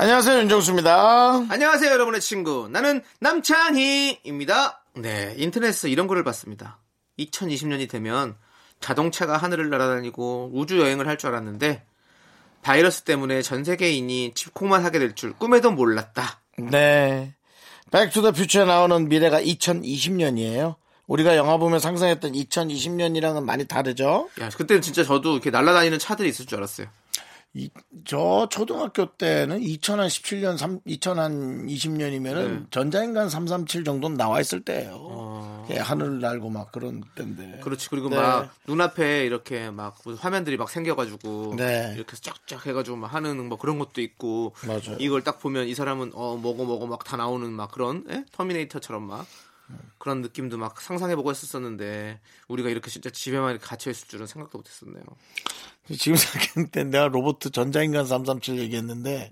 안녕하세요 윤정수입니다. 안녕하세요, 여러분의 친구. 나는 남창희입니다. 네, 인터넷에서 이런 글을 봤습니다. 2020년이 되면 자동차가 하늘을 날아다니고 우주 여행을 할 줄 알았는데 바이러스 때문에 전 세계인이 집콕만 하게 될 줄 꿈에도 몰랐다. 네. 백투더퓨처에 나오는 미래가 2020년이에요. 우리가 영화 보면 상상했던 2020년이랑은 많이 다르죠? 야, 그때는 진짜 저도 이렇게 날아다니는 차들이 있을 줄 알았어요. 이, 저 초등학교 때는 2017년, 3, 2020년이면은 전자인간 337 정도는 나와 있을 때예요. 예, 하늘을 날고 막 그런 때인데. 그렇지. 그리고 네. 막 눈앞에 이렇게 막 화면들이 막 생겨가지고 네. 이렇게 쫙쫙 해가지고 막 하는 뭐 그런 것도 있고 맞아요. 이걸 딱 보면 이 사람은 어 뭐고 뭐고 막 다 나오는 막 그런 예? 터미네이터처럼 막 그런 느낌도 막 상상해보고 했었었는데 우리가 이렇게 진짜 집에만 이렇게 갇혀 있을 줄은 생각도 못했었네요. 지금 생각했을 때 내가 로봇 전자인간 337 얘기했는데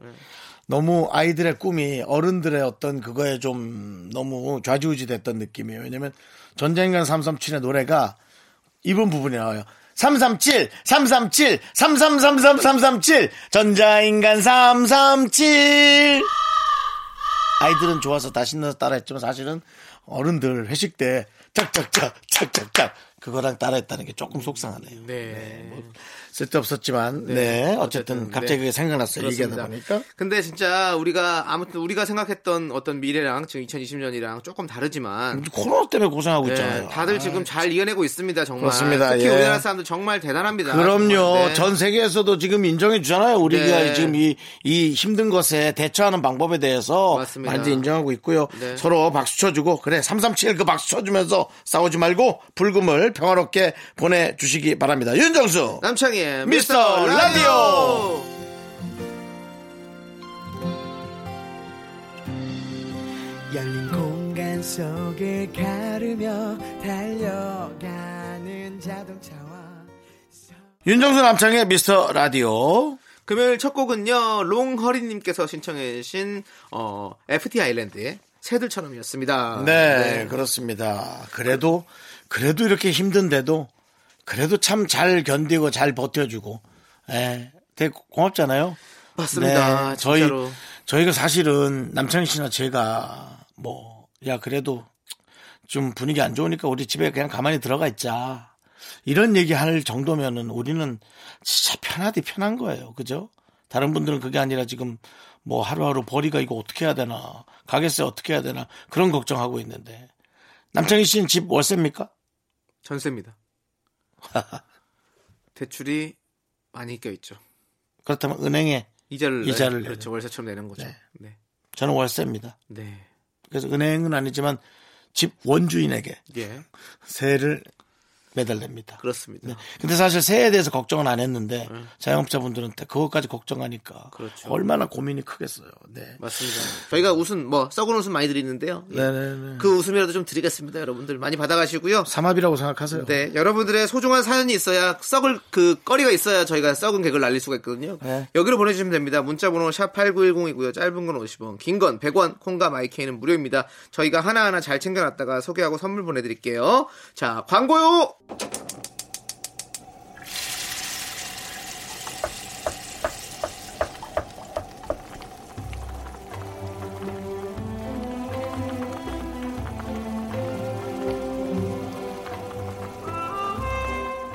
너무 아이들의 꿈이 어른들의 어떤 그거에 좀 너무 좌지우지 됐던 느낌이에요. 왜냐면 전자인간 337의 노래가 이번 부분이 나와요. 337, 337, 3333, 337, 전자인간 337. 아이들은 좋아서 다 신나서 따라했지만 사실은 어른들 회식 때 짝짝짝, 짝짝짝 그거랑 따라했다는 게 조금 속상하네요. 네. 쓸데없었지만 네, 어쨌든 어쨌든, 갑자기 네. 그게 생각났어요. 그렇습니다. 얘기하다 보니까. 근데 진짜 우리가 아무튼 우리가 생각했던 어떤 미래랑 지금 2020년이랑 조금 다르지만 코로나 때문에 고생하고 네, 있잖아요. 다들 지금 잘 이겨내고 있습니다. 정말 그렇습니다. 특히 예. 우리나라 사람들 정말 대단합니다. 그럼요. 정말. 네. 전 세계에서도 지금 인정해 주잖아요. 우리가 네. 지금 이, 이 힘든 것에 대처하는 방법에 대해서 맞습니다. 많이 인정하고 있고요. 네. 서로 박수 쳐주고 그래 337 그 박수 쳐주면서 싸우지 말고 불금을 평화롭게 보내주시기 바랍니다. 윤정수 남창희 의 미스터 라디오. 열린 공간 속을 가르며 달려가는 자동차와 윤정수 남창의 미스터 라디오 금요일 첫 곡은요 롱허리님께서 신청해주신 어, FT 아일랜드의 새들처럼이었습니다. 네, 그렇습니다. 그래도 그래도 이렇게 힘든데도 그래도 참 잘 견디고 잘 버텨주고, 예, 되게 고맙잖아요. 맞습니다. 네, 저희 진짜로. 저희가 사실은 남창희 씨나 제가 뭐 야 그래도 좀 분위기 안 좋으니까 우리 집에 그냥 가만히 들어가 있자. 이런 얘기 할 정도면은 우리는 진짜 편하디 편한 거예요. 그죠? 다른 분들은 그게 아니라 지금 뭐 하루하루 벌이가 이거 어떻게 해야 되나. 가게세 어떻게 해야 되나. 그런 걱정하고 있는데. 남창희 씨는 집 월세입니까? 전세입니다. 대출이 많이 껴 있죠. 그렇다면 은행에 이자를 이자를 내- 그렇죠. 월세처럼 내는 거죠. 네. 네. 저는 월세입니다. 네. 그래서 은행은 아니지만 집 원주인에게 예. 세를 매달립니다. 그렇습니다. 네. 근데 사실 세에 대해서 걱정은 안 했는데 자영업자분들은 그것까지 걱정하니까 그렇죠. 얼마나 고민이 크겠어요. 네. 맞습니다. 저희가 웃음 뭐 썩은 웃음 많이 드리는데요. 예. 네네네. 그 웃음이라도 좀 드리겠습니다, 여러분들. 많이 받아가시고요. 삼합이라고 생각하세요. 네, 여러분들의 소중한 사연이 있어야 썩을 그 거리가 있어야 저희가 썩은 개그를 날릴 수가 있거든요. 네. 여기로 보내주시면 됩니다. 문자번호 샵 #8910이고요. 짧은 건 50원, 긴 건 100원, 콩과 마이케이는 무료입니다. 저희가 하나하나 잘 챙겨놨다가 소개하고 선물 보내드릴게요. 자, 광고요.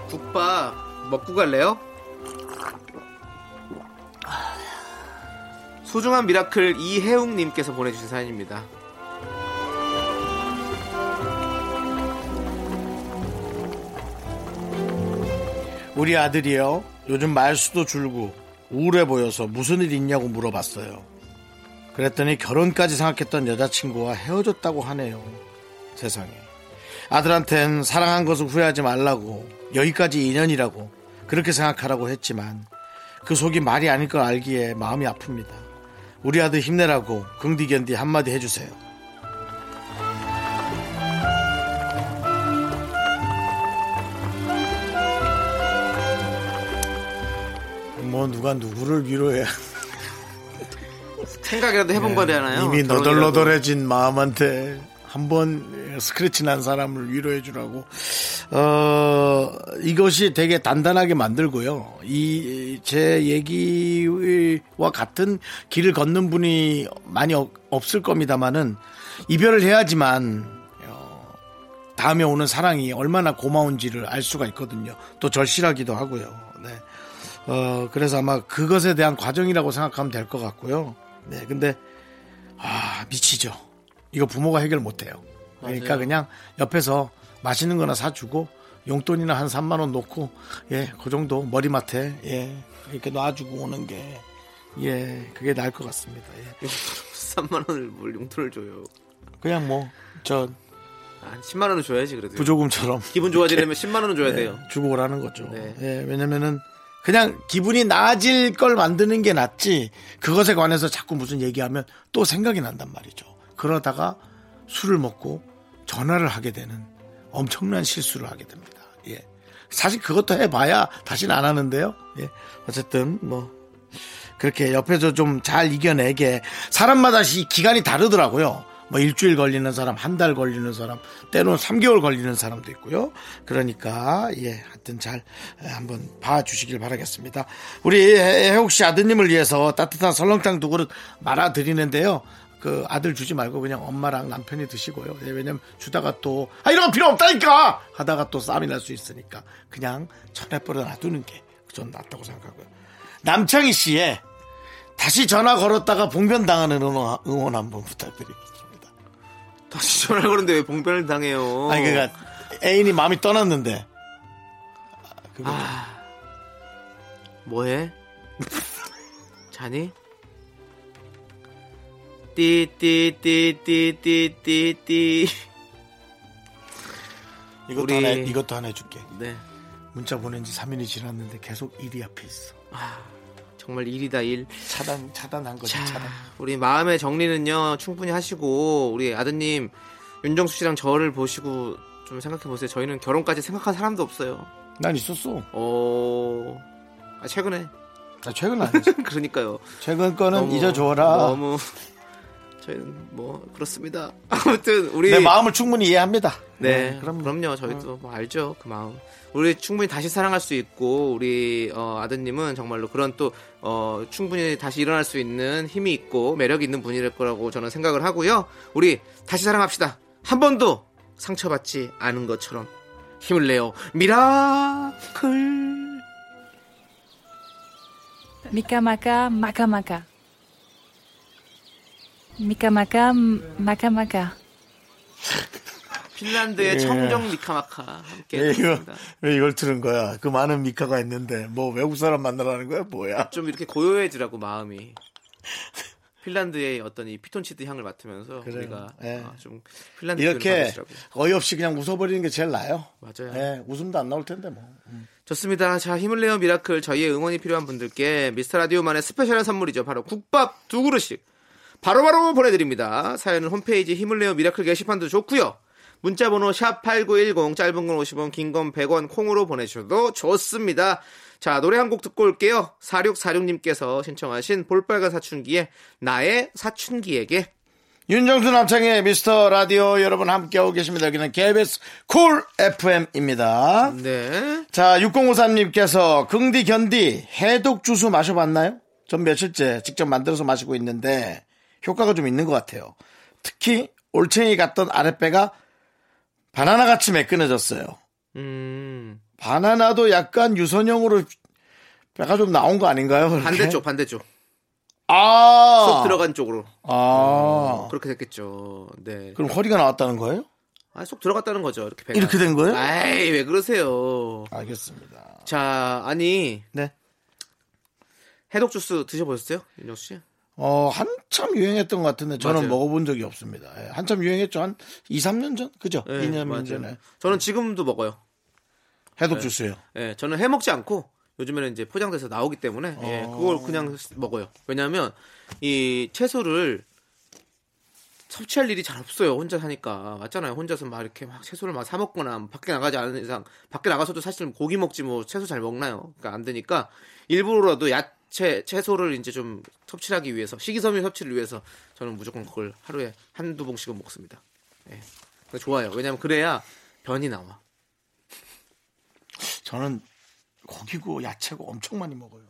국밥 먹고 갈래요? 소중한 미라클 이혜웅님께서 보내주신 사연입니다. 우리 아들이요. 요즘 말수도 줄고 우울해 보여서 무슨 일 있냐고 물어봤어요. 그랬더니 결혼까지 생각했던 여자친구와 헤어졌다고 하네요. 세상에. 아들한텐 사랑한 것을 후회하지 말라고 여기까지 인연이라고 그렇게 생각하라고 했지만 그 속이 말이 아닐 걸 알기에 마음이 아픕니다. 우리 아들 힘내라고 긍디견디 한마디 해주세요. 뭐 누가 누구를 위로해 생각이라도 해본 거잖아요. 네. 이미 결혼이라도. 너덜너덜해진 마음한테 한번 스크래치 난 사람을 위로해 주라고 어 이것이 되게 단단하게 만들고요 이 제 얘기와 같은 길을 걷는 분이 많이 없- 없을 겁니다만은 이별을 해야지만 어, 다음에 오는 사랑이 얼마나 고마운지를 알 수가 있거든요 또 절실하기도 하고요 네. 어 그래서 아마 그것에 대한 과정이라고 생각하면 될 것 같고요 네 근데 아, 미치죠. 이거 부모가 해결 못 해요. 그러니까 맞아요. 그냥 옆에서 맛있는 거나 사주고 용돈이나 한 3만 원 놓고 예, 그 정도 머리맡에 예, 이렇게 놔주고 오는 게 예, 그게 나을 것 같습니다. 예. 3만 원을 뭘 용돈을 줘요. 그냥 뭐저한 10만 원은 줘야지 그래도. 부조금처럼 기분 좋아지려면 10만 원은 줘야 돼요. 주고 오라는 거죠. 네. 예, 왜냐면은 그냥 기분이 나아질 걸 만드는 게 낫지 그것에 관해서 자꾸 무슨 얘기하면 또 생각이 난단 말이죠. 그러다가 술을 먹고 전화를 하게 되는 엄청난 실수를 하게 됩니다. 예. 사실 그것도 해봐야 다시는 안 하는데요. 예. 어쨌든 뭐 그렇게 옆에서 좀 잘 이겨내게 사람마다 이 기간이 다르더라고요. 뭐 일주일 걸리는 사람, 한 달 걸리는 사람, 때로는 3개월 걸리는 사람도 있고요. 그러니까 예, 하여튼 잘 에, 한번 봐 주시길 바라겠습니다. 우리 해옥 씨 아드님을 위해서 따뜻한 설렁탕 두 그릇 말아 드리는데요. 그 아들 주지 말고 그냥 엄마랑 남편이 드시고요. 예, 왜냐면 주다가 또 아 이런 거 필요 없다니까 하다가 또 싸움이 날 수 있으니까 그냥 천에 뿌려 놔두는 게 전 낫다고 생각하고요. 남창희 씨의 다시 전화 걸었다가 봉변 당하는 응원, 응원 한번 부탁드리겠습니다. 다시 전화를 걸는데 왜 봉변을 당해요? 아니 그러니까 애인이 마음이 떠났는데 그거 아, 뭐해? 자니? 띠띠띠띠띠띠띠 이것도 우리- 하나 이것도 하나 해줄게. 네 문자 보낸 지 3일이 지났는데 계속 일이 앞에 있어. 정말 일이다 일 차단 차단한 거지 자, 차단. 우리 마음의 정리는요 충분히 하시고 우리 아드님 윤정수 씨랑 저를 보시고 좀 생각해 보세요 저희는 결혼까지 생각한 사람도 없어요 난 있었어. 어 아, 최근에 나 최근 안 했어. 그러니까요 최근 거는 너무- 잊어줘라. 너무 저희는 뭐 그렇습니다 아무튼 우리 내 마음을 충분히 이해합니다. 네, 그럼 그럼요. 저희도 뭐 알죠. 그 마음. 우리 충분히 다시 사랑할 수 있고 우리 어, 아드님은 정말로 그런 또 어, 충분히 다시 일어날 수 있는 힘이 있고 매력이 있는 분일 거라고 저는 생각을 하고요. 우리 다시 사랑합시다. 한 번도 상처받지 않은 것처럼 힘을 내요. 미라클. Maka maka. 핀란드의 예. 청정 미카마카 함께 왜 이거 했습니다. 왜 이걸 들은 거야? 그 많은 미카가 있는데 뭐 외국 사람 만나라는 거야? 뭐야? 좀 이렇게 고요해지라고 마음이. 핀란드의 어떤 이 피톤치드 향을 맡으면서 그래요. 우리가 예. 아, 좀 핀란드 이렇게 어이없이 그냥 웃어버리는 게 제일 나아요. 맞아요. 예, 웃음도 안 나올 텐데 뭐. 좋습니다. 자, 힘을 내요 미라클 저희의 응원이 필요한 분들께 미스터 라디오만의 스페셜한 선물이죠. 바로 국밥 두 그릇씩 바로 바로 보내드립니다. 사연은 홈페이지 힘을 내요 미라클 게시판도 좋고요. 문자번호 샵 #8910 짧은 건 50원, 긴 건 100원 콩으로 보내주셔도 좋습니다. 자, 노래 한 곡 듣고 올게요. 4646님께서 신청하신 볼빨간 사춘기의 나의 사춘기에게 윤정수 남창희의 미스터 라디오 여러분 함께하고 계십니다. 여기는 KBS 쿨 FM입니다. 네. 자, 6053님께서 긍디 견디 해독 주스 마셔봤나요? 전 며칠째 직접 만들어서 마시고 있는데 효과가 좀 있는 것 같아요. 특히 올챙이 같던 아랫배가 바나나 같이 매끈해졌어요. 음. 바나나도 약간 유선형으로 배가 좀 나온 거 아닌가요? 그렇게? 반대쪽, 반대쪽. 아. 쏙 들어간 쪽으로. 아. 그렇게 됐겠죠. 네. 그럼 허리가 나왔다는 거예요? 아, 속 들어갔다는 거죠. 이렇게 배가. 이렇게 된 거예요? 아이, 왜 그러세요? 알겠습니다. 자, 아니, 네. 해독 주스 드셔보셨어요? 윤정수 씨? 어, 한참 유행했던 것 같은데 저는 맞아요. 먹어본 적이 없습니다. 예, 한참 유행했죠. 한 2, 3년 전? 그죠? 네, 2년 맞아요. 전에. 저는 지금도 먹어요. 해독 주스요. 예, 저는 해 먹지 않고 요즘에는 이제 포장돼서 나오기 때문에 예, 그걸 그냥 먹어요. 왜냐하면 이 채소를 섭취할 일이 잘 없어요. 혼자 사니까 맞잖아요. 혼자서 막 이렇게 막 채소를 막 사 먹거나 밖에 나가지 않은 이상 밖에 나가서도 사실 고기 먹지 뭐 채소 잘 먹나요? 그러니까 안 되니까 일부러라도 야 채 채소를 이제 좀 섭취하기 위해서 식이섬유 섭취를 위해서 저는 무조건 그걸 하루에 한두 봉씩은 먹습니다. 예. 좋아요. 왜냐하면 그래야 변이 나와. 저는 고기고 야채고 엄청 많이 먹어요.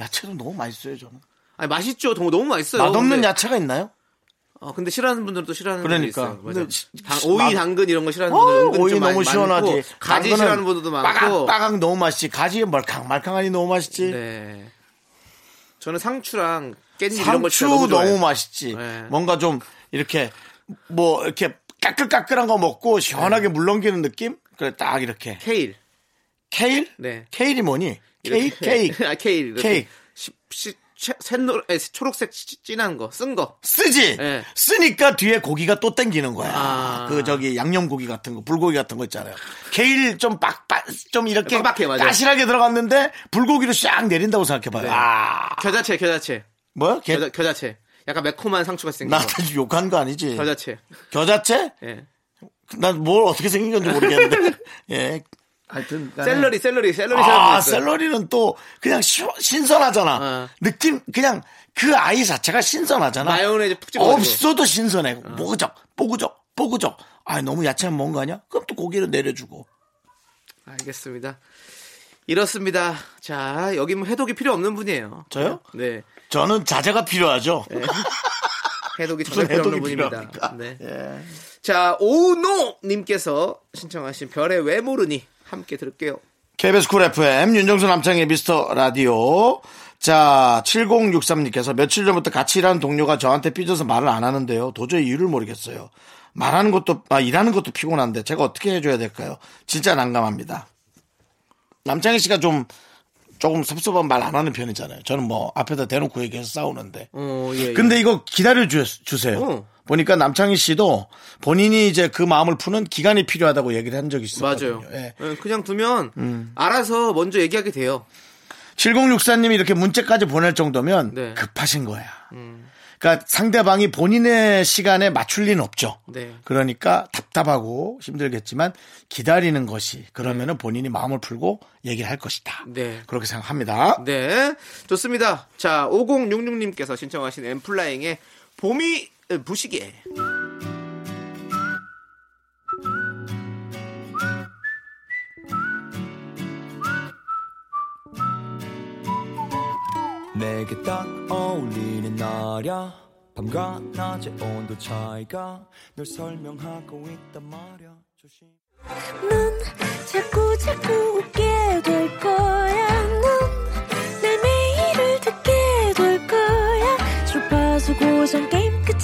야채도 너무 맛있어요, 저는. 아니 맛있죠. 너무 너무 맛있어요. 맛없는 근데, 야채가 있나요? 어, 근데 싫어하는 분들도 싫어하는 그러니까. 분들 있어요. 맞아. 당- 시- 오이, 맛- 당근 이런 거 싫어하는 어, 분들 은근 오이 좀 너무 많- 시원하지. 많고, 가지 싫어하는 분들도 많고. 빠각 너무 맛있지. 가지 말캉 말캉하니 너무 맛있지. 네. 저는 상추랑 깻잎 이런 거 상추 너무. 맛있지. 네. 뭔가 좀 이렇게 뭐 이렇게 까끌까끌한 거 먹고 시원하게 네. 물 넘기는 느낌? 그래 딱 이렇게. 케일. 케일? 네. 케일이 뭐니? 이렇게- 케이크. 아, 케일. 케이크. 시, 샛노, 에, 초록색 시- 진한 거, 쓴 거. 쓰지. 네. 쓰니까 뒤에 고기가 또 땡기는 거야. 아. 그 저기 양념 고기 같은 거, 불고기 같은 거 있잖아요. 케일 좀 빡빡 좀 이렇게 빡빡해, 맞아. 까실하게 들어갔는데 불고기로 싹 내린다고 생각해 봐요. 네. 아, 겨자채, 겨자채. 뭐야? 개, 겨자, 겨자채. 약간 매콤한 상추가 생긴 거. 나한테 욕한 거 아니지? 겨자채. 겨자채? 예. 난뭘 어떻게 생긴 건지 모르겠는데. 예. 하여튼. 샐러리, 샐러리, 샐러리 아, 샐러리. 샐러리는 또 그냥 시- 신선하잖아. 어. 느낌 그냥 그 아이 자체가 신선하잖아. 마요네즈 푹 찍어가지고. 없어도 신선해. 뽀그적, 뽀그적, 뽀그적. 아, 너무 야채만 먹은 거 아니야? 그럼 또 고기를 내려주고. 알겠습니다. 이렇습니다. 자, 여기 뭐 해독이 필요 없는 분이에요. 저요? 네. 저는 자제가 필요하죠. 해독이 전혀 필요 없는 분입니다. 네. 예. 자, 오노님께서 신청하신 별의 왜 모르니 함께 들을게요. KBS 쿨 FM 윤정수 남창희의 미스터 라디오. 자, 7063님께서 며칠 전부터 같이 일하는 동료가 저한테 삐져서 말을 안 하는데요. 도저히 이유를 모르겠어요. 말하는 것도, 아, 일하는 것도 피곤한데 제가 어떻게 해줘야 될까요? 진짜 난감합니다. 남창희 씨가 좀, 조금 섭섭한 말 안 하는 편이잖아요. 저는 뭐 앞에다 대놓고 얘기해서 싸우는데. 어, 예. 예. 근데 이거 기다려 주, 주세요. 어. 보니까 남창희 씨도 본인이 이제 그 마음을 푸는 기간이 필요하다고 얘기를 한 적이 있었거든요. 맞아요. 예. 예, 그냥 두면 음. 알아서 먼저 얘기하게 돼요. 7064님이 이렇게 문자까지 보낼 정도면 네. 급하신 거야. 그러니까 상대방이 본인의 시간에 맞출 리는 없죠. 네. 그러니까 답답하고 힘들겠지만 기다리는 것이 그러면은 본인이 마음을 풀고 얘기를 할 것이다. 네. 그렇게 생각합니다. 네. 좋습니다. 자, 5066님께서 신청하신 엠플라잉의 봄이 에, 부시게. 내게 딱 어울리는 날야 밤과 낮의 온도 차이가 널 설명하고 있단 말야 조심 넌 자꾸 자꾸 웃게 될 거야. 넌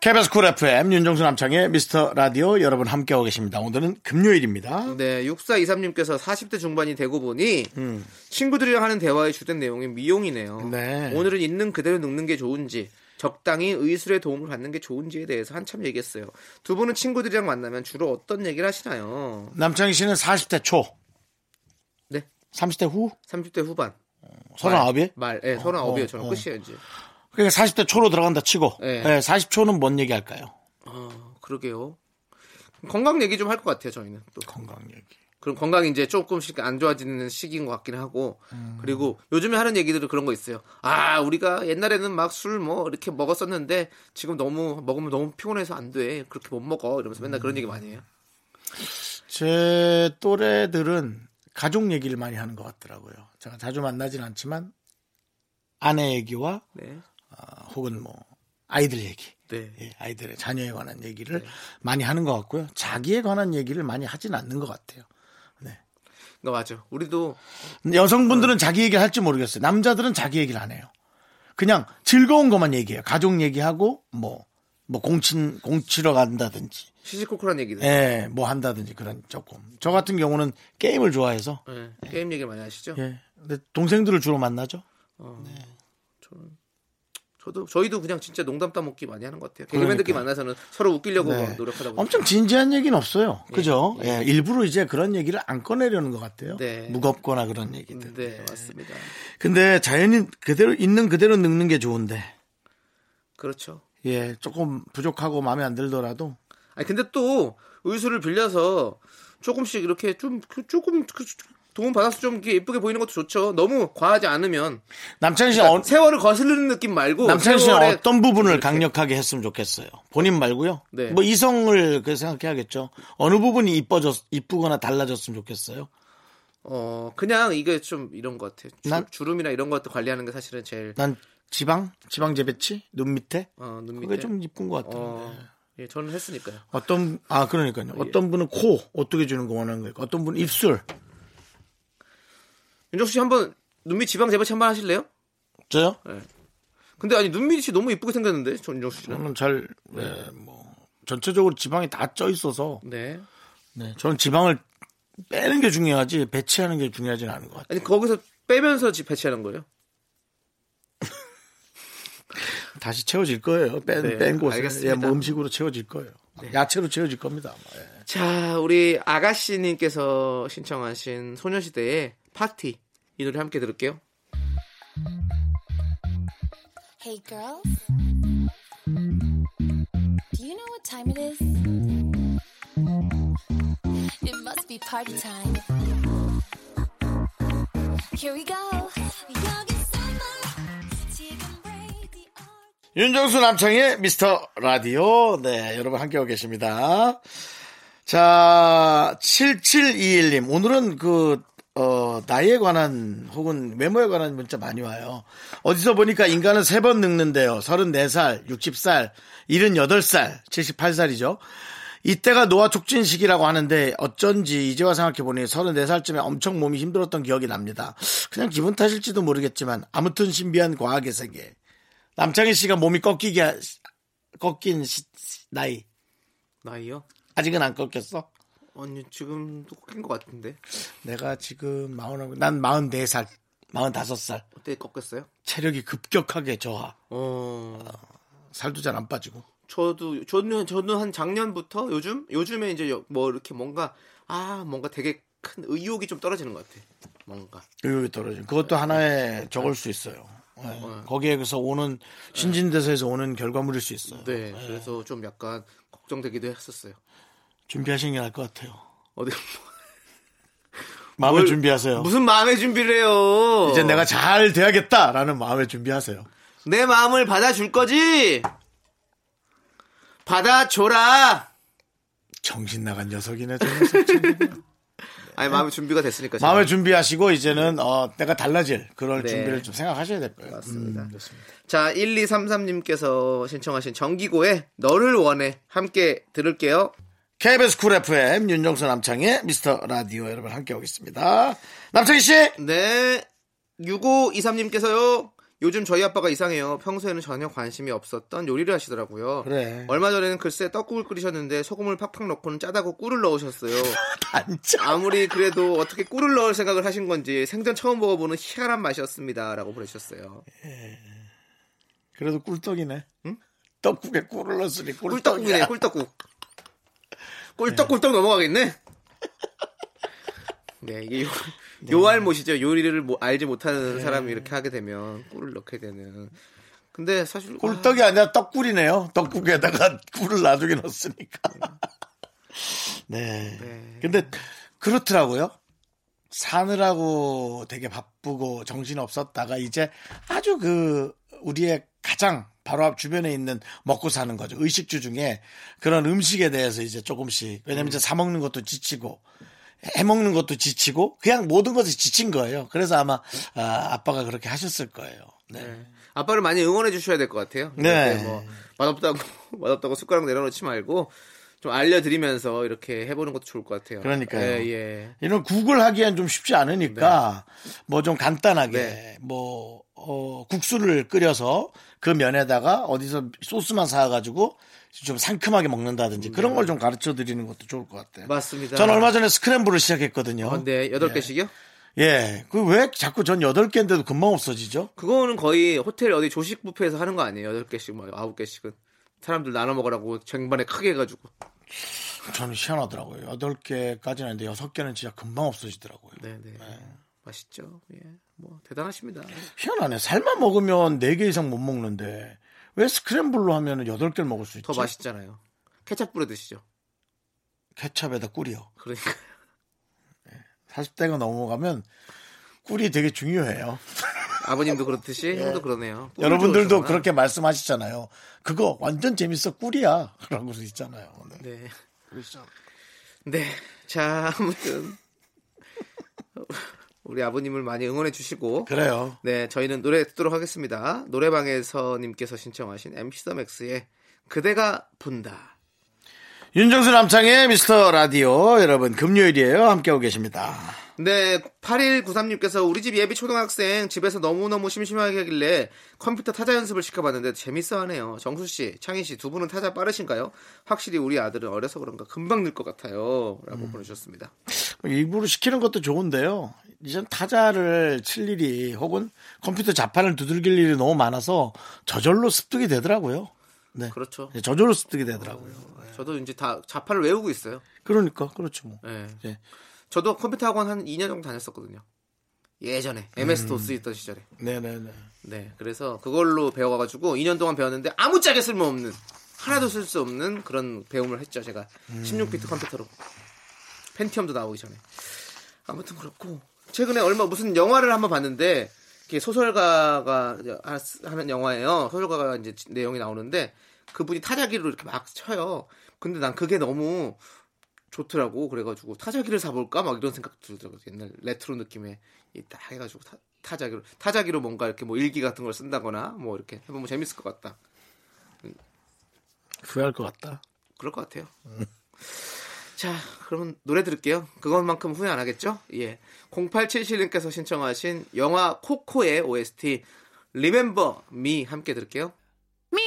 KBS Cool FM 윤정수 남창희의 미스터 라디오 여러분 함께하고 계십니다. 오늘은 금요일입니다. 네, 6423님께서 40대 중반이 되고 보니 친구들이랑 하는 대화의 주된 내용이 미용이네요. 네. 오늘은 있는 그대로 늙는 게 좋은지 적당히 의술의 도움을 받는 게 좋은지에 대해서 한참 얘기했어요. 두 분은 친구들이랑 만나면 주로 어떤 얘기를 하시나요? 남창희 씨는 40대 초, 네, 30대 후, 30대 후반. 39이? 말, 예, 39이에요. 어, 저는 어. 끝이에요, 이제. 그러니까 40대 초로 들어간다 치고 네. 예, 40초는 뭔 얘기 할까요? 어, 그러게요. 건강 얘기 좀 할 것 같아요, 저희는. 또. 건강 얘기. 그럼 건강이 이제 조금씩 안 좋아지는 시기인 것 같긴 하고 그리고 요즘에 하는 얘기들은 그런 거 있어요. 아 우리가 옛날에는 막 술 뭐 이렇게 먹었었는데 지금 너무 먹으면 너무 피곤해서 안 돼. 그렇게 못 먹어. 이러면서 맨날 그런 얘기 많이 해요. 제 또래들은 가족 얘기를 많이 하는 것 같더라고요. 제가 자주 만나진 않지만 아내 얘기와 네. 아, 혹은 뭐 아이들 얘기, 네. 예, 아이들의 자녀에 관한 얘기를 많이 하는 것 같고요. 자기에 관한 얘기를 많이 하진 않는 것 같아요. 그러니까 맞아. 우리도 여성분들은 자기 얘기를 할지 모르겠어요. 남자들은 자기 얘기를 안 해요. 그냥 즐거운 것만 얘기해요. 가족 얘기하고 뭐뭐 공친 공치러 간다든지 시시콜콜한 얘기들. 예, 뭐 한다든지 그런 조금. 저 같은 경우는 게임을 좋아해서 예, 게임 얘기를 많이 하시죠? 예. 근데 동생들을 주로 만나죠. 저 도 저희도 그냥 진짜 농담 따먹기 많이 하는 것 같아요. 개그맨들끼리 만나서는 서로 웃기려고 네. 막 노력하다 보니까. 엄청 진지한 얘기는 없어요. 그죠? 예, 일부러 이제 그런 얘기를 안 꺼내려는 것 같아요. 네. 무겁거나 그런 얘기들. 네, 맞습니다. 근데 자연인 그대로 있는 그대로 늙는 게 좋은데 그렇죠. 예, 조금 부족하고 마음에 안 들더라도 아니 근데 또 의수를 빌려서 조금씩 이렇게 좀 그- 조금 그- 도움 받아서 좀 이렇게 예쁘게 보이는 것도 좋죠. 너무 과하지 않으면 남창희 씨 그러니까 어, 세월을 거스르는 느낌 말고 남창희 씨는 어떤 부분을 강력하게 했으면 좋겠어요. 본인 말고요. 네. 뭐 이성을 그 생각해야겠죠. 어느 부분이 이뻐졌 이쁘거나 달라졌으면 좋겠어요. 어 그냥 이게 좀 이런 것 같아요. 주, 난- 주름이나 이런 것도 관리하는 게 사실은 제일 난 지방, 지방 재배치, 눈 밑에 어, 눈 그게 밑에 좀 이쁜 것 같아요. 어, 예, 저는 했으니까요. 어떤 아 그러니까요. 어떤 분은 코 어떻게 주는 거 원하는 거예요. 어떤 분은 입술. 윤정수 씨 한번 눈밑 지방 재배치 한번 하실래요? 저요? 근데 아니 눈밑이 너무 이쁘게 생겼는데 저 윤정수 씨는. 저는 잘, 네, 뭐, 전체적으로 지방이 다 쪄 있어서, 네. 네, 저는 지방을 빼는 게 중요하지, 배치하는 게 중요하지는 않은 것 같아요. 아니 거기서 빼면서 지 배치하는 거예요? 다시 채워질 거예요. 뺀, 네, 뺀 곳에. 알겠습니다. 예, 뭐 음식으로 채워질 거예요. 야채로 채워질 겁니다. 아마. 예. 자, 우리 아가씨님께서 신청하신 소녀시대의 파티 이 노래 함께 들을게요. Hey girls, do you know what time it is? It must be party time. Here we go. 윤정수 남창의 미스터 라디오. 네, 여러분 함께하고 계십니다. 자, 7721님. 오늘은 그, 어, 나이에 관한 혹은 외모에 관한 문자 많이 와요. 어디서 보니까 인간은 세 번 늙는데요. 34살, 60살, 78살, 78살이죠. 이때가 노화 촉진 시기라고 하는데 어쩐지 이제와 생각해보니 34살쯤에 엄청 몸이 힘들었던 기억이 납니다. 그냥 기분 탓일지도 모르겠지만 아무튼 신비한 과학의 세계. 남창희 씨가 몸이 꺾이게 하- 꺾인 시- 나이 나이요? 아직은 안 꺾였어? 아니 지금도 꺾인 것 같은데 내가 지금 마흔 난 마흔 네 살, 마흔 다섯 살 어때 꺾였어요? 체력이 급격하게 저하, 어, 살도 잘 안 빠지고. 저도 저는 저는 한 작년부터 요즘 요즘에 이제 여- 뭐 이렇게 뭔가 아 뭔가 되게 큰 의욕이 좀 떨어지는 것 같아. 뭔가 의욕이 떨어져. 그것도 하나의 적을 수 있어요. 예. 거기에서 오는 신진대사에서 오는 결과물일 수 있어요. 네 그래서 좀 약간 걱정되기도 했었어요. 준비하시는 게 나을 것 같아요. 어디 마음의 뭘- 준비하세요. 무슨 마음의 준비를 해요? 이제 내가 잘 돼야겠다라는 마음의 준비하세요. 내 마음을 받아줄 거지? 받아줘라! 정신 나간 녀석이네. 아니, 마음의 준비가 됐으니까. 마음의. 준비하시고 이제는 어, 내가 달라질 그런 네. 준비를 좀 생각하셔야 될 거예요. 맞습니다. 음, 좋습니다. 자, 1233님께서 신청하신 정기고의 너를 원해. 함께 들을게요. KBS Cool FM 윤정수 남창희의 미스터 라디오 여러분 함께 오겠습니다. 남창희 씨 네. 6523님께서요. 요즘 저희 아빠가 이상해요. 평소에는 전혀 관심이 없었던 요리를 하시더라고요. 그래. 얼마 전에는 글쎄 떡국을 끓이셨는데 소금을 팍팍 넣고는 짜다고 꿀을 넣으셨어요. 아무리 그래도 어떻게 꿀을 넣을 생각을 하신 건지 생전 처음 먹어보는 희한한 맛이었습니다라고 보내주셨어요. 그래도 꿀떡이네. 떡국에 꿀을 넣었으니 꿀떡국이네, 꿀떡이네. 꿀떡국. 꿀떡꿀떡 넘어가겠네. 네, 이게 요, 요알못이죠. 요리를 뭐 알지 못하는 사람이 이렇게 하게 되면 꿀을 넣게 되는. 근데 사실 아, 꿀떡이 아니라 떡꿀이네요. 떡국에다가 꿀을 나중에 넣었으니까. 네. 네. 근데 그렇더라고요. 사느라고 되게 바쁘고 정신 없었다가 이제 아주 그 우리의 가장 바로 앞 주변에 있는 먹고 사는 거죠. 의식주 중에 그런 음식에 대해서 이제 조금씩 왜냐면 이제 사 먹는 것도 지치고 해 먹는 것도 지치고 그냥 모든 것이 지친 거예요. 그래서 아마 아, 아빠가 그렇게 하셨을 거예요. 네. 네. 아빠를 많이 응원해 주셔야 될 것 같아요. 네. 뭐 맛없다고 맛없다고 숟가락 내려놓지 말고 좀 알려드리면서 이렇게 해보는 것도 좋을 것 같아요. 그러니까요. 예, 예. 이런 국을 하기엔 좀 쉽지 않으니까 뭐좀 간단하게 네. 뭐 어, 국수를 끓여서 그 면에다가 어디서 소스만 사가지고 좀 상큼하게 먹는다든지 그런 걸 좀 가르쳐 드리는 것도 좋을 것 같아요. 맞습니다. 전 얼마 전에 스크램블을 시작했거든요. 어, 네, 여덟 개씩이요? 예. 그 왜 자꾸 전 여덟 개인데도 금방 없어지죠? 그거는 거의 호텔 어디 조식 뷔페에서 하는 거 아니에요? 여덟 개씩, 뭐 아홉 개씩은 사람들 나눠 먹으라고 쟁반에 크게 해가지고. 저는 희한하더라고요. 여덟 개까지는 아닌데 여섯 개는 진짜 금방 없어지더라고요. 네, 네. 맛있죠. 예, 뭐 대단하십니다. 희한하네. 살만 먹으면 네개 이상 못 먹는데 왜 스크램블로 하면 여덟 개를 먹을 수 있지? 더 맛있잖아요. 케찹 뿌려 드시죠. 케찹에다 꿀이요. 그러니까 40대가 넘어가면 꿀이 되게 중요해요. 아버님도 그렇듯이 형도 그러네요. 여러분들도 좋아하시구나. 그렇게 말씀하시잖아요. 그거 완전 재밌어 꿀이야. 라고 있잖아요. 네. 네. 네. 자, 아무튼 우리 아버님을 많이 응원해 주시고 그래요. 네, 저희는 노래 듣도록 하겠습니다. 노래방에서 님께서 신청하신 MC 더 맥스의 그대가 분다. 윤정수 남창의 미스터 라디오 여러분 금요일이에요. 함께하고 계십니다. 네, 8193님께서 우리 집 예비 초등학생 집에서 너무너무 심심하게 하길래 컴퓨터 타자 연습을 시켜봤는데 재밌어 하네요. 정수 씨, 창희 씨 두 분은 타자 빠르신가요? 확실히 우리 아들은 어려서 그런가 금방 늘 것 같아요. 라고 보내주셨습니다. 일부러 시키는 것도 좋은데요. 이젠 타자를 칠 일이 혹은 컴퓨터 자판을 두들길 일이 너무 많아서 저절로 습득이 되더라고요. 네. 그렇죠. 네, 저절로 습득이 되더라고요. 저도 이제 다 자판을 외우고 있어요. 그러니까 그렇죠 뭐. 네. 네. 저도 컴퓨터 학원 한 2년 정도 다녔었거든요. 예전에 MS 도스 있던 시절에. 네네네. 네, 그래서 그걸로 배워가지고 2년 동안 배웠는데 아무짝에 쓸모없는 하나도 쓸 수 없는 그런 배움을 했죠 제가 16비트 컴퓨터로 펜티엄도 나오기 전에 아무튼 그렇고 최근에 얼마 무슨 영화를 한번 봤는데 이게 소설가가 하는 영화예요. 소설가가 이제 내용이 나오는데 그분이 타자기로 이렇게 막 쳐요. 근데 난 그게 너무 좋더라고. 그래가지고 타자기를 사볼까? 막 이런 생각 들더라고 옛날 레트로 느낌의 이딱 해가지고 타, 타자기로 타자기로 뭔가 이렇게 뭐 일기 같은 걸 쓴다거나 뭐 이렇게 해보면 재밌을 것 같다. 후회할 것 같다. 그럴 것 같아요 자 그러면 노래 들을게요. 그것만큼 후회 안 하겠죠? 예. 0877님께서 신청하신 영화 코코의 OST Remember Me 함께 들을게요. Me,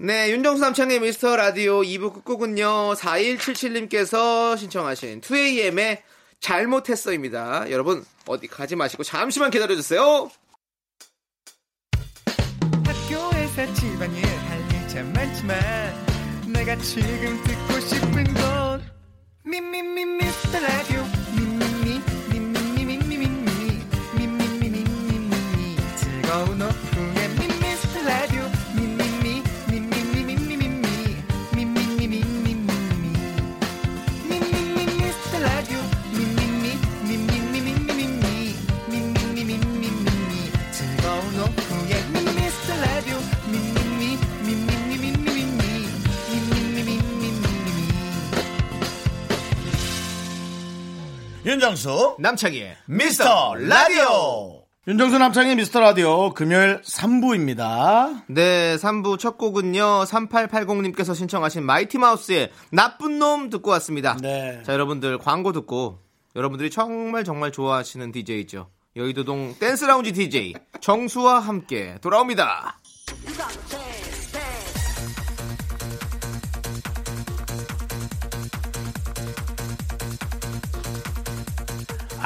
네 윤정수 남창희의 미스터 라디오 2부 끝곡은요 4177님께서 신청하신 2AM의 잘못했어입니다 여러분 어디 가지 마시고 잠시만 기다려주세요 학교에서 집안일 할일참 많지만 내가 지금 듣고 싶은 건 미 미 미 미스터 라디오 미 미 미 미 미 미 미 미 미 미 미 미 미미미 즐거운 오후 윤정수 남창희의 미스터 라디오. 윤정수 남창희의 미스터 라디오 금요일 3부입니다. 네, 3부 첫 곡은요, 3880님께서 신청하신 마이티 마우스의 나쁜 놈 듣고 왔습니다. 네. 자, 여러분들 광고 듣고 여러분들이 정말 정말 좋아하시는 DJ죠. 여의도동 댄스 라운지 DJ 정수와 함께 돌아옵니다.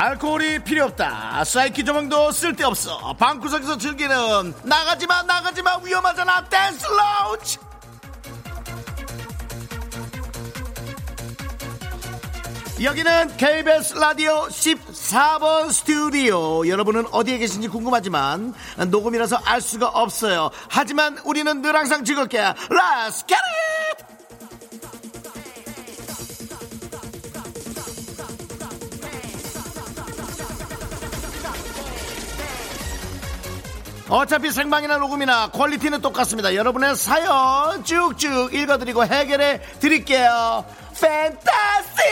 알코올이 필요 없다. 사이키 조명도 쓸데없어. 방구석에서 즐기는 나가지마 나가지마 위험하잖아. 댄스 라운지. 여기는 KBS 라디오 14 4번 스튜디오 여러분은 어디에 계신지 궁금하지만 녹음이라서 알 수가 없어요 하지만 우리는 늘 항상 즐겁게 Let's! 어차피 생방이나 녹음이나 퀄리티는 똑같습니다. 여러분의 사연 쭉쭉 읽어드리고 해결해 드릴게요. 팬타스틱!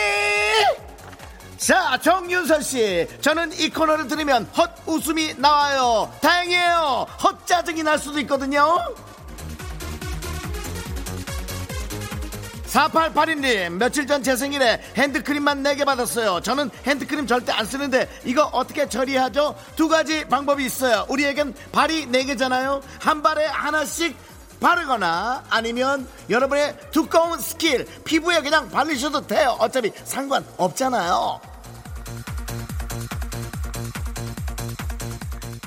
자, 정윤선 씨. 저는 이 코너를 들으면 헛 웃음이 나와요. 다행이에요. 헛 짜증이 날 수도 있거든요. 4882님 며칠 전 제 생일에 핸드크림만 4개 받았어요. 저는 핸드크림 절대 안 쓰는데 이거 어떻게 처리하죠? 두 가지 방법이 있어요. 우리에겐 발이 4개잖아요. 한 발에 하나씩 바르거나 아니면 여러분의 두꺼운 스킬 피부에 그냥 바르셔도 돼요. 어차피 상관없잖아요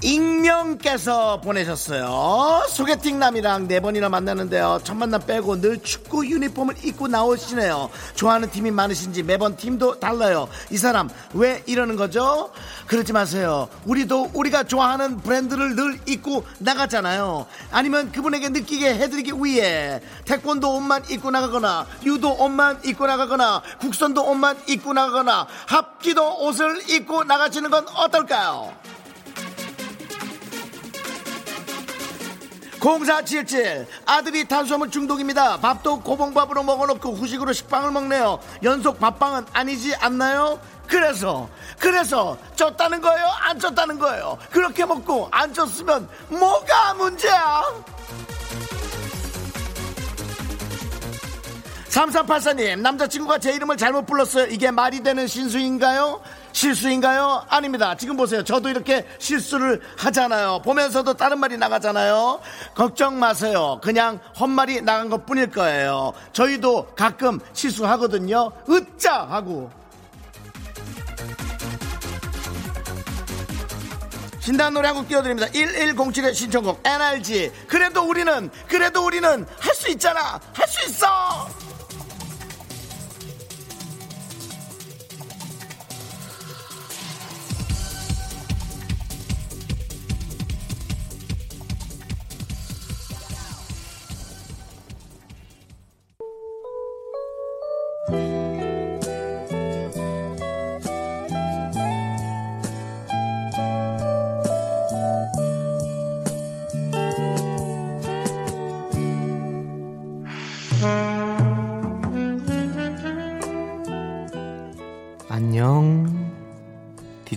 익명께서 보내셨어요. 소개팅 남이랑 네 번이나 만나는데요. 첫 만남 빼고 늘 축구 유니폼을 입고 나오시네요. 좋아하는 팀이 많으신지 매번 팀도 달라요. 이 사람 왜 이러는 거죠? 그러지 마세요. 우리도 우리가 좋아하는 브랜드를 늘 입고 나갔잖아요. 아니면 그분에게 느끼게 해드리기 위해 태권도 옷만 입고 나가거나 유도 옷만 입고 나가거나 국선도 옷만 입고 나가거나 합기도 옷을 입고 나가시는 건 어떨까요? 0477 아들이 탄수화물 중독입니다. 밥도 고봉밥으로 먹어놓고 후식으로 식빵을 먹네요. 연속 밥빵은 아니지 않나요? 그래서 그래서 쪘다는 거예요? 안 쪘다는 거예요? 그렇게 먹고 안 쪘으면 뭐가 문제야? 3384님 남자친구가 제 이름을 잘못 불렀어요. 이게 말이 되는 신수인가요? 실수인가요? 아닙니다. 지금 보세요. 저도 이렇게 실수를 하잖아요. 보면서도 다른 말이 나가잖아요. 걱정 마세요. 그냥 헛말이 나간 것 뿐일 거예요. 저희도 가끔 실수하거든요. 으짜! 하고. 신단 노래 한 곡 띄워드립니다. 1107의 신청곡 NRG 그래도 우리는 그래도 우리는 할 수 있잖아. 할 수 있어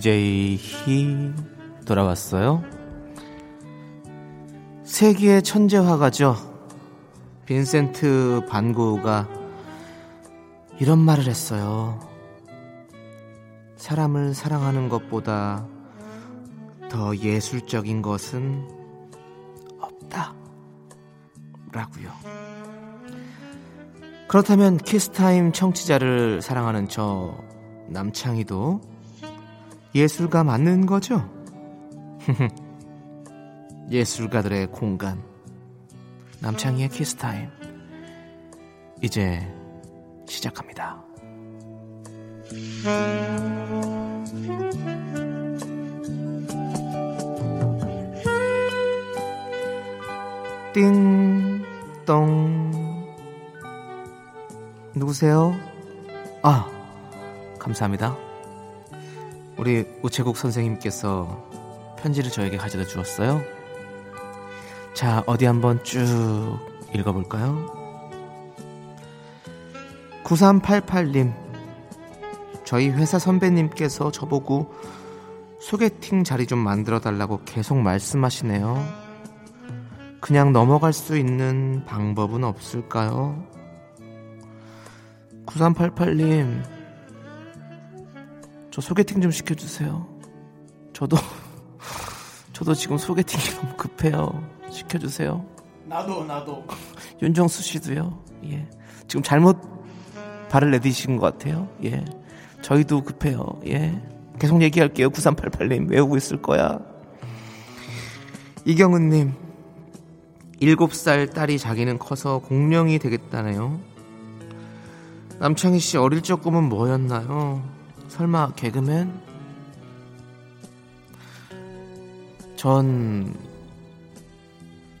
DJ 히 돌아왔어요. 세기의 천재 화가죠. 빈센트 반 고흐가 이런 말을 했어요. 사람을 사랑하는 것보다 더 예술적인 것은 없다. 라고요. 그렇다면 키스타임 청취자를 사랑하는 저 남창희도 예술가 맞는 거죠? 예술가들의 공간 남창희의 키스타임 이제 시작합니다. 띵동 누구세요? 아 감사합니다. 우리 우체국 선생님께서 편지를 저에게 가져다 주었어요. 자, 어디 한번 쭉 읽어볼까요? 9388님, 저희 회사 선배님께서 저보고 소개팅 자리 좀 만들어 달라고 계속 말씀하시네요. 그냥 넘어갈 수 있는 방법은 없을까요? 9388님, 저 소개팅 좀 시켜주세요. 저도, 저도 지금 소개팅이 너무 급해요. 시켜주세요. 나도 나도 윤정수 씨도요. 예. 지금 잘못 발을 내디신 것 같아요. 예. 저희도 급해요. 예. 계속 얘기할게요. 9388님. 외우고 있을 거야. 이경은님. 7살 딸이 자기는 커서 공룡이 되겠다네요. 남창희 씨 어릴 적 꿈은 뭐였나요? 설마 개그맨? 전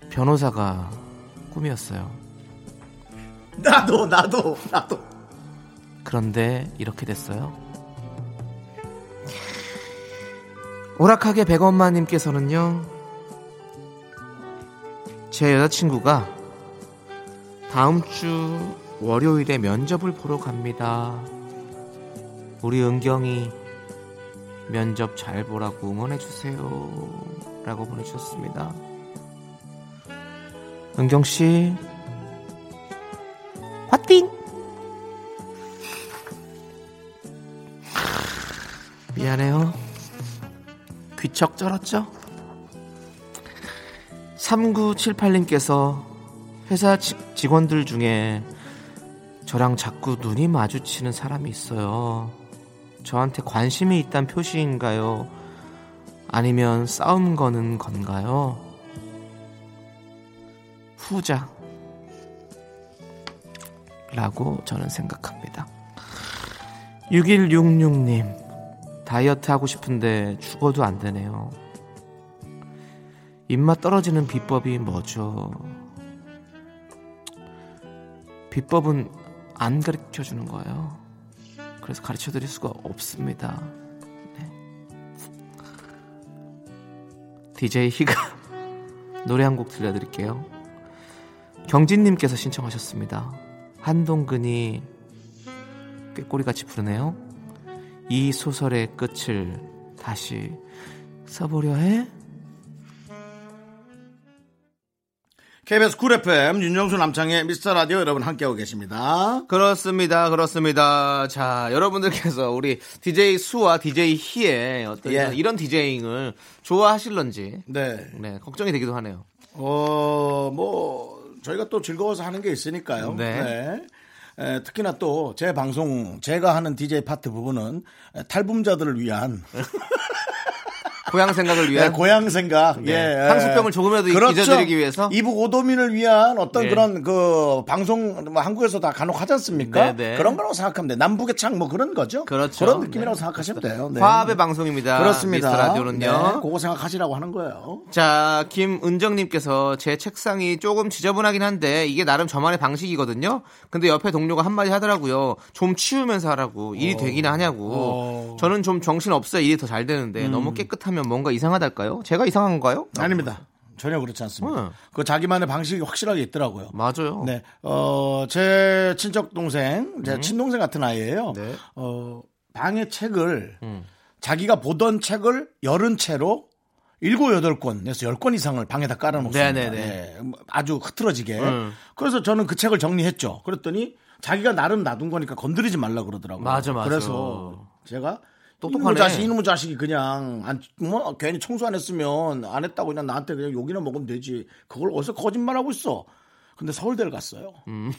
변호사가 꿈이었어요. 나도 나도 나도 그런데 이렇게 됐어요. 오락하게 백엄마님께서는요, 제 여자친구가 다음 주 월요일에 면접을 보러 갑니다. 우리 은경이 면접 잘 보라고 응원해주세요. 라고 보내주셨습니다. 은경씨, 화팅! 미안해요. 귀척 쩔었죠? 3978님께서 회사 지- 직원들 중에 저랑 자꾸 눈이 마주치는 사람이 있어요. 저한테 관심이 있단 표시인가요? 아니면 싸움 거는 건가요? 후자. 라고 저는 생각합니다. 6166님, 다이어트 하고 싶은데 죽어도 안 되네요. 입맛 떨어지는 비법이 뭐죠? 비법은 안 가르쳐 주는 거예요. 그래서 가르쳐 드릴 수가 없습니다. 네. DJ 희가 노래 한 곡 들려드릴게요. 경진님께서 신청하셨습니다. 한동근이 꾀꼬리같이 부르네요. 이 소설의 끝을 다시 써보려 해? KBS Cool FM 윤정수 남창희의 미스터 라디오 여러분 함께하고 계십니다. 그렇습니다. 그렇습니다. 자, 여러분들께서 우리 DJ 수와 DJ 희의 어떤 예. 이런 디제잉을 좋아하실런지 네. 네, 걱정이 되기도 하네요. 어, 뭐, 저희가 또 즐거워서 하는 게 있으니까요. 네. 에, 특히나 또 제 방송, 제가 하는 DJ 파트 부분은 에, 탈북자들을 위한 고향 생각을 위한 네, 고향 생각, 네. 예, 향수병을 조금이라도 잊어드리기 위해서? 이북 오도민을 위한 어떤 네. 그런 그 방송 뭐 한국에서 다 간혹 하지 않습니까? 네, 네. 그런 거라고 생각하면 돼. 남북의 창 뭐 그런 거죠. 그렇죠. 런 느낌이라고 네. 생각하시면 돼요. 네. 화합의 방송입니다. 그렇습니다. 라디오는요. 네, 그거 생각하시라고 하는 거예요. 자, 김은정 님께서 제 책상이 조금 지저분하긴 한데 이게 나름 저만의 방식이거든요. 근데 옆에 동료가 한마디 하더라고요. 좀 치우면서 하라고 일이 되긴 하냐고. 어. 음. 저는 좀 정신 없어야 일이 더 잘 되는데 너무 깨끗하면 뭔가 이상하달까요? 제가 이상한가요? 아닙니다. 전혀 그렇지 않습니다. 네. 그 자기만의 방식이 확실하게 있더라고요. 맞아요. 네, 어, 제 친척 동생, 제 친동생 같은 아이예요. 음. 네. 어, 방에 책을 음. 자기가 보던 책을 열은 채로 일곱 여덟 권에서 열 권 이상을 방에다 깔아놓습니다. 네네네. 예, 아주 흐트러지게. 음. 그래서 저는 그 책을 정리했죠. 그랬더니 자기가 나름 놔둔 거니까 건드리지 말라 그러더라고요. 맞아, 맞아. 그래서 제가 똑똑하네. 이놈의 자식, 이놈의 자식이 그냥 안, 뭐 괜히 청소 안 했으면 안 했다고 그냥 나한테 그냥 욕이나 먹으면 되지. 그걸 어디서 거짓말하고 있어. 근데 서울대를 갔어요. 음.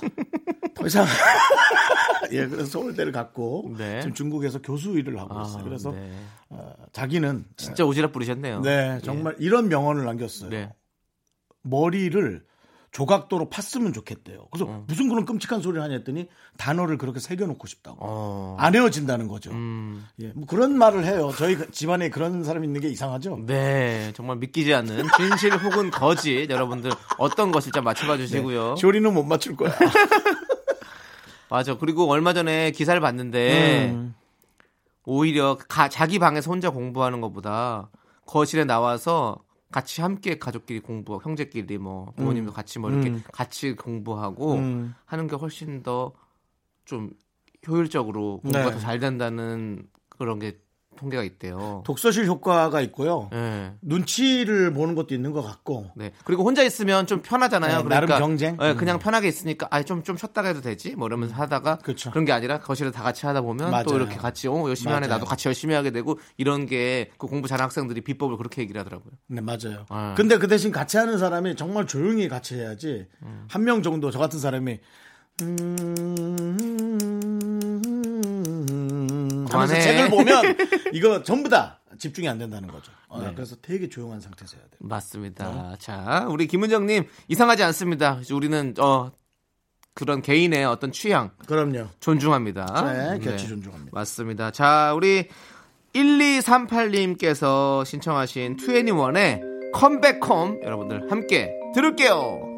더 이상 예, 그래서 서울대를 갔고 네. 지금 중국에서 교수 일을 하고 아, 있어요. 그래서 네. 어, 자기는 진짜 오지랖 부리셨네요. 네 정말 이런 명언을 남겼어요. 네. 머리를 조각도로 팠으면 좋겠대요. 그래서 음. 무슨 그런 끔찍한 소리를 하냐 했더니 단어를 그렇게 새겨놓고 싶다고. 어. 안 헤어진다는 거죠. 음. 예, 뭐 그런 말을 해요. 저희 그 집안에 그런 사람이 있는 게 이상하죠. 네, 정말 믿기지 않는 진실 혹은 거짓 여러분들 어떤 것일지 좀 맞춰봐 주시고요. 조리는 못 맞출 거야. 맞아. 그리고 얼마 전에 기사를 봤는데 음. 오히려 가- 자기 방에서 혼자 공부하는 것보다 거실에 나와서 같이 함께 가족끼리 공부, 형제끼리 뭐 부모님도 같이 뭐 이렇게 음. 같이 공부하고 음. 하는 게 훨씬 더 좀 효율적으로 공부가 네. 더잘 된다는 그런 게 통계가 있대요. 독서실 효과가 있고요. 네. 눈치를 보는 것도 있는 것 같고. 네. 그리고 혼자 있으면 좀 편하잖아요. 네, 그러니까 나름 경쟁? 네, 음. 그냥 편하게 있으니까 아좀좀 쉬었다가 해도 되지. 뭐 이러면서 하다가 그쵸. 런게 아니라 거실에 다 같이 하다 보면 맞아요. 또 이렇게 같이 어 열심히 하네 맞아요. 나도 같이 열심히 하게 되고 이런 게 그 공부 잘하는 학생들이 비법을 그렇게 얘기를 하더라고요. 네, 맞아요. 아. 근데 그 대신 같이 하는 사람이 정말 조용히 같이 해야지. 음. 한명 정도 저 같은 사람이 음, 하면서 그만해. 책을 보면 이거 전부 다 집중이 안 된다는 거죠. 어, 네. 그래서 되게 조용한 상태에서 해야 돼요. 맞습니다. 자, 우리 김은정님 이상하지 않습니다. 우리는 어 그런 개인의 어떤 취향 그럼요. 존중합니다. 네, 개취 존중합니다. 맞습니다. 자, 우리 1238님께서 신청하신 2NE1의 컴백홈 여러분들 함께 들을게요.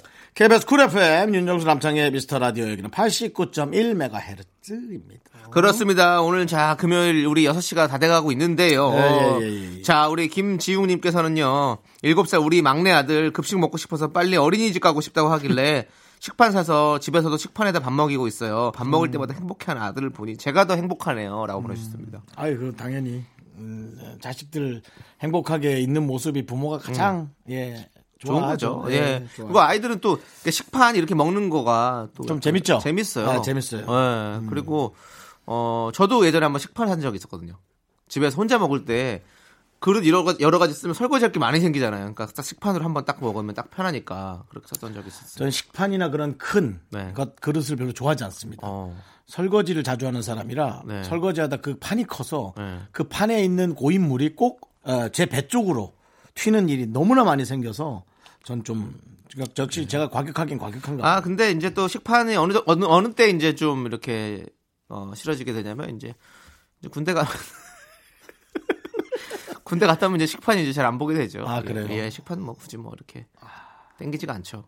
KBS Cool FM 윤정수 남창희의 미스터 라디오 여기는 89.1MHz입니다. 그렇습니다. 오늘 자 금요일 우리 6시가 다 돼가고 있는데요. 예, 예, 예, 예. 자 우리 김지웅님께서는요. 7살 우리 막내 아들 급식 먹고 싶어서 빨리 어린이집 가고 싶다고 하길래 식판 사서 집에서도 식판에다 밥 먹이고 있어요. 밥 먹을 때마다 행복해하는 아들을 보니 제가 더 행복하네요라고 보내주셨습니다. 아이 그 당연히 음, 자식들 행복하게 있는 모습이 부모가 가장 예 좋은. 거죠. 예. 좋아요. 그리고 아이들은 또 식판 이렇게 먹는 거가 또 좀 재밌죠? 재밌어요. 아, 재밌어요. 예. 그리고 어 저도 예전에 한번 식판 산 적이 있었거든요. 집에서 혼자 먹을 때 그릇 여러 가지, 여러 가지 쓰면 설거지 할 게 많이 생기잖아요. 그러니까 딱 식판으로 한번 딱 먹으면 딱 편하니까 그렇게 썼던 적이 있었어요. 저는 식판이나 그런 큰 네. 것, 그릇을 별로 좋아하지 않습니다. 어. 설거지를 자주 하는 사람이라 네. 설거지하다 그 판이 커서 네. 그 판에 있는 고인물이 꼭제 배 쪽으로 튀는 일이 너무나 많이 생겨서 전좀 역시 제가 과격하긴 과격한가. 아 근데 이제 또 식판이 어느 정- 어느 어느 때 이제 좀 이렇게 어, 싫어지게 되냐면 이제, 이제 군대 가 군대 갔다 오면 이제 식판이 이제 잘 안 보게 되죠. 아, 그래요? 예, 식판 뭐 굳이 뭐 이렇게 땡기지가 않죠.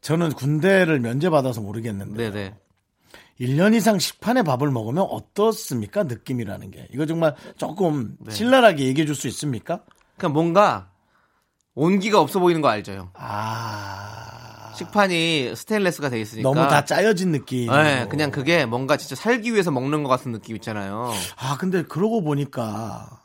저는 군대를 면제받아서 모르겠는데 네네. 1년 이상 식판에 밥을 먹으면 어떻습니까? 느낌이라는 게. 이거 정말 조금 네. 신랄하게 얘기해 줄 수 있습니까? 그냥 뭔가 온기가 없어 보이는 거 알죠? 아. 식판이 스테인레스가 돼 있으니까 너무 다 짜여진 느낌. 네, 그냥 그게 뭔가 진짜 살기 위해서 먹는 것 같은 느낌 있잖아요. 아, 근데 그러고 보니까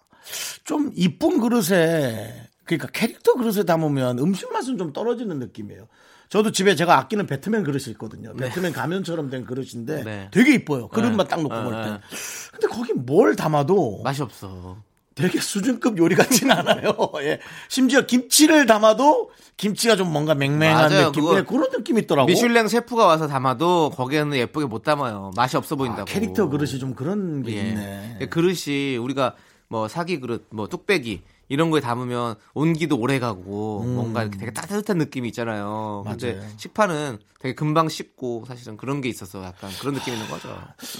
좀 이쁜 그릇에 그러니까 캐릭터 그릇에 담으면 음식 맛은 좀 떨어지는 느낌이에요. 저도 집에 제가 아끼는 배트맨 그릇이 있거든요. 배트맨 가면처럼 된 그릇인데 네. 되게 이뻐요. 그릇만 네. 딱 놓고 네, 볼 네. 때. 근데 거기 뭘 담아도 맛이 없어. 되게 수준급 요리 같지는 않아요. 예. 심지어 김치를 담아도 김치가 좀 뭔가 맹맹한 맞아요. 느낌. 예, 그런 느낌이 있더라고. 미슐랭 셰프가 와서 담아도 거기에는 예쁘게 못 담아요. 맛이 없어 보인다고. 아, 캐릭터 그릇이 좀 그런 게 예. 있네. 그 그릇이 우리가 뭐 사기 그릇, 뭐 뚝배기 이런 거에 담으면 온기도 오래 가고 뭔가 이렇게 되게 따뜻한 느낌이 있잖아요. 근데 음. 맞아요. 식판은 되게 금방 식고 사실은 그런 게 있어서 약간 그런 느낌이 있는 거죠.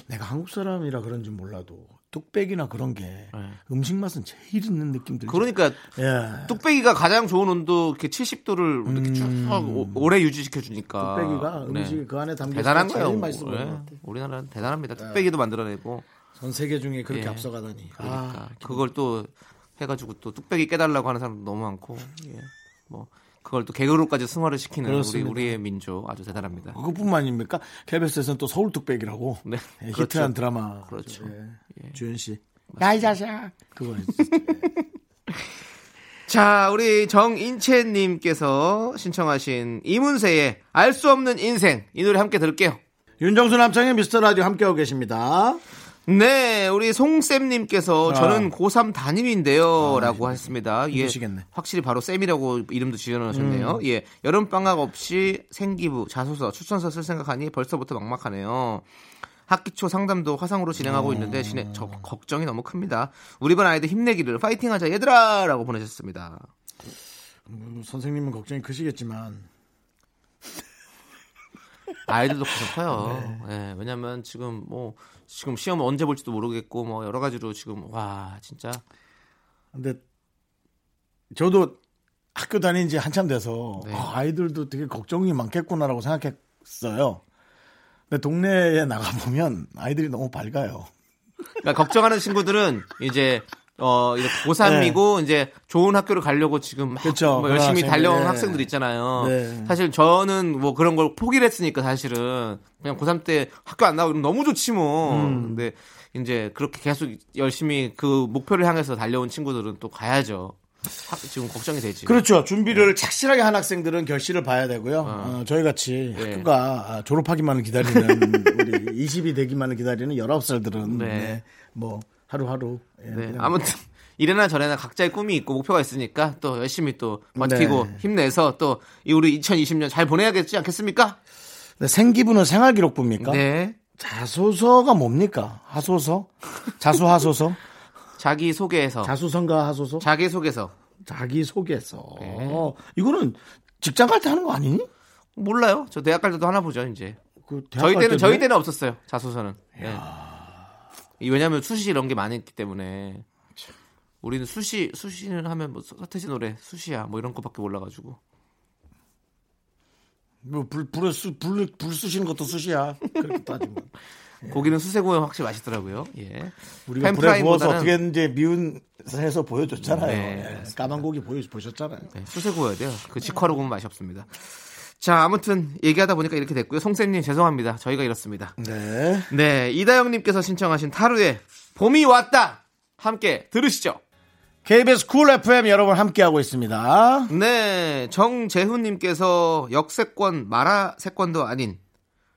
내가 한국 사람이라 그런지 몰라도 뚝배기나 그런 게 네. 음식 맛은 제일 있는 느낌 들죠. 그러니까 예. 뚝배기가 가장 좋은 온도 이렇게 70도를 이렇게 쭉 오- 오래 유지시켜 주니까 음. 뚝배기가 음식 그 안에 담겨 대단한 제일 거예요. 맛있어 보이는 예. 것 같아. 우리나라는 대단합니다. 뚝배기도 만들어내고 전 세계 중에 그렇게 예. 앞서가다니. 그러니까 아, 그걸 또 해가지고 또 뚝배기 깨달라고 하는 사람도 너무 많고 예. 뭐 그걸 또 개그로까지 승화를 시키는 우리 그렇습니다. 우리의 민족 아주 대단합니다. 그것뿐만 아닙니까? KBS에서는 또 서울 뚝배기라고 네. 예, 그렇죠. 히트한 드라마. 그렇죠. 예. 주현 씨. 야이 자식아. 그거 자, 우리 정인채님께서 신청하신 이문세의 알 수 없는 인생 이 노래 함께 들을게요. 윤정수 남창의 미스터 라디오 함께하고 계십니다. 네, 우리 송쌤님께서 아. 저는 고3 담임인데요. 라고 했습니다. 예, 힘드시겠네. 확실히 바로 쌤이라고 이름도 지어놓으셨네요. 음. 예, 여름방학 없이 생기부, 자소서, 추천서 쓸 생각하니 벌써부터 막막하네요. 학기 초 상담도 화상으로 진행하고 음. 있는데 진행, 저 걱정이 너무 큽니다. 우리 반 아이들 힘내기를 파이팅하자 얘들아! 라고 보내셨습니다. 음, 선생님은 걱정이 크시겠지만 아이들도 걱정 커요. 네. 예, 왜냐면 지금 뭐 지금 시험 언제 볼지도 모르겠고 뭐 여러 가지로 지금 와 진짜 근데 저도 학교 다닌 지 한참 돼서 네. 아, 아이들도 되게 걱정이 많겠구나라고 생각했어요. 근데 동네에 나가 보면 아이들이 너무 밝아요. 그러니까 걱정하는 친구들은 이제 어, 이제 고3이고 이제 좋은 학교를 가려고 지금 막 네. 그쵸, 뭐 열심히. 달려온 네. 학생들 있잖아요. 네. 사실 저는 뭐 그런 걸 포기를 했으니까 사실은 그냥 고3 때 학교 안 나오고 이러면 너무 좋지 뭐. 음. 근데 이제 그렇게 계속 열심히 그 목표를 향해서 달려온 친구들은 또 가야죠. 학- 지금 걱정이 되지. 그렇죠. 준비를 착실하게 한 학생들은 결실을 봐야 되고요. 어, 저희 같이 네. 학교가 아, 졸업하기만을 기다리는 우리 20이 되기만을 기다리는 19살들은 네. 뭐 하루하루 예, 네, 아무튼 이래나 저래나 각자의 꿈이 있고 목표가 있으니까 또 열심히 또 버티고 네. 힘내서 또이 우리 2020년 잘 보내야겠지 않겠습니까? 네, 생기부는 생활기록부입니까? 네. 자소서가 뭡니까? 하소서? 자수하소서? 자기 소개에서 자수성가 하소서? 자기 소개서 자기 소개서. 네. 이거는 직장 갈 때 하는 거 아니니? 몰라요. 저 대학 갈 때도 하나 보죠 이제. 그 저희 갈 때는 때인데? 저희 때는 없었어요 자소서는. 예. 이 왜냐하면 수시 이런 게 많이 있기 때문에 우리는 수시 수시는 하면 뭐 서태지 노래 수시야 뭐 이런 거밖에 몰라가지고 뭐 불, 불에 수, 불, 불 쑤시는 것도 쑤시야. 그렇게 따지면. 고기는 수세고에 확실히 맛있더라고요. 예. 우리가 불에 구워서 어떻게 이제 미운 해서 보여줬잖아요. 네, 예, 까만 고기 보여, 보셨잖아요. 네, 수세 구워야 돼요. 그 직화로 구우면 맛이 없습니다. 자, 아무튼 얘기하다 보니까 이렇게 됐고요. 송쌤님 죄송합니다. 저희가 이렇습니다. 네. 네, 이다영님께서 신청하신 타루의 봄이 왔다. 함께 들으시죠. KBS Cool FM 여러분 함께하고 있습니다. 네, 정재훈님께서 역세권 마라세권도 아닌